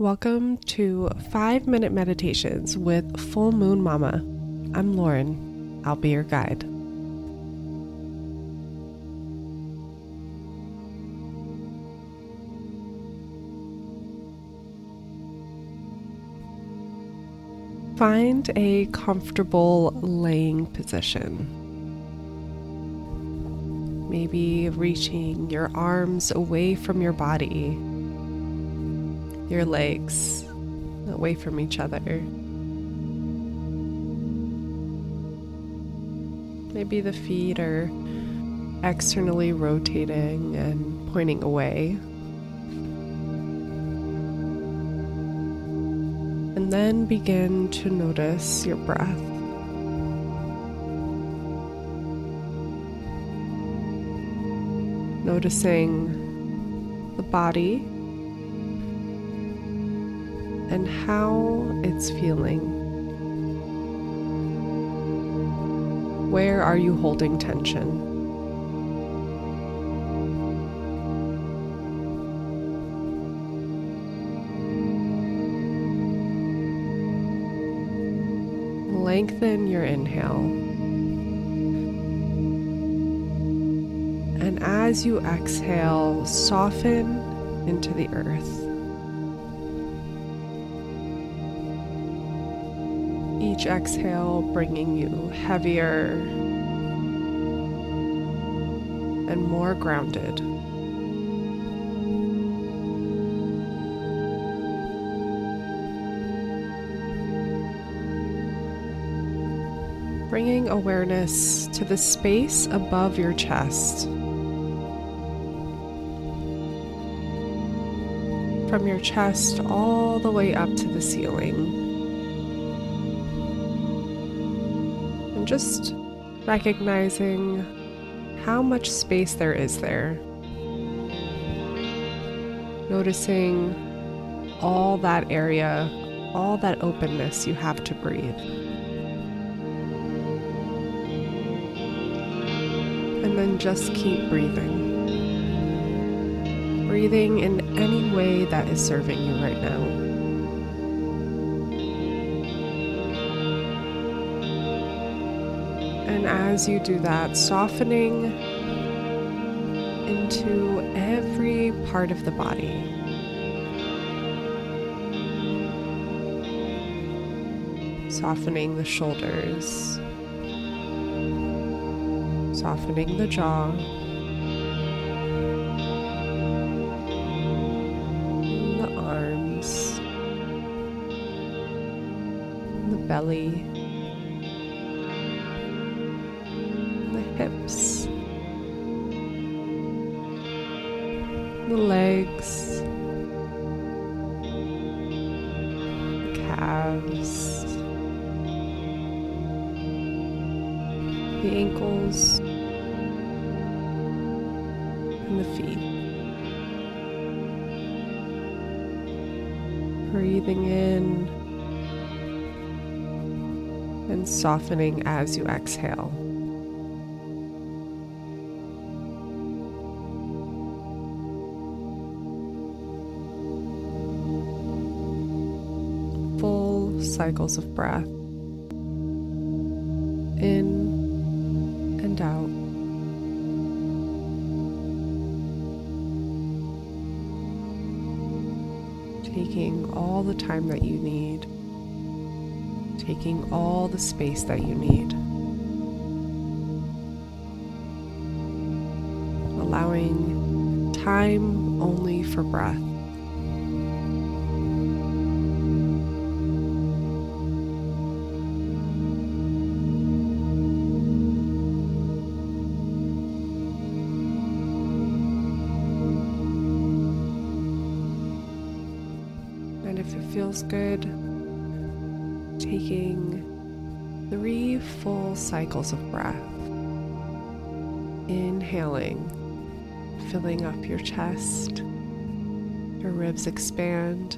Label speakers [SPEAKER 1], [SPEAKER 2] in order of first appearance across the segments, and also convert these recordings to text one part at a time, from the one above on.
[SPEAKER 1] Welcome to 5 Minute Meditations with Full Moon Mama. I'm Lauren. I'll be your guide. Find a comfortable laying position. Maybe reaching your arms away from your body your legs away from each other. Maybe the feet are externally rotating and pointing away. And then begin to notice your breath. Noticing the body and how it's feeling. Where are you holding tension? Lengthen your inhale. And as you exhale, soften into the earth. Each exhale bringing you heavier and more grounded. Bringing awareness to the space above your chest. From your chest all the way up to the ceiling. Just recognizing how much space there is there. Noticing all that area, all that openness you have to breathe. And then just keep breathing. Breathing in any way that is serving you right now. And as you do that, softening into every part of the body. Softening the shoulders, softening the jaw. The arms, the belly. Hips, the legs, the calves, the ankles, and the feet. Breathing in and softening as you exhale. Cycles of breath in and out. Taking all the time that you need, taking all the space that you need. Allowing time only for breath. Feels good, taking three full cycles of breath. Inhaling, filling up your chest, your ribs expand,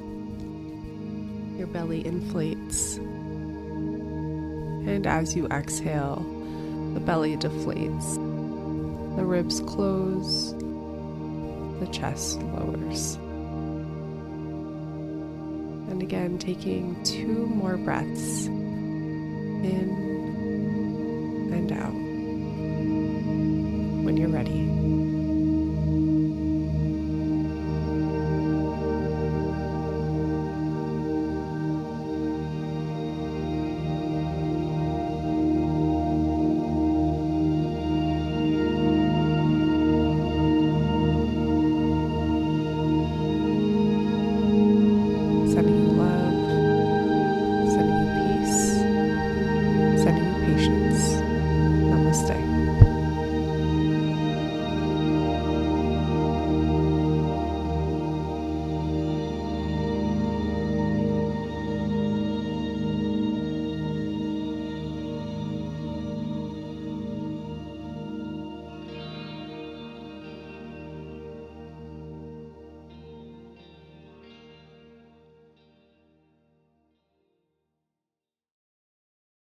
[SPEAKER 1] your belly inflates. And as you exhale, the belly deflates, the ribs close, the chest lowers. And again, taking two more breaths in and out when you're ready.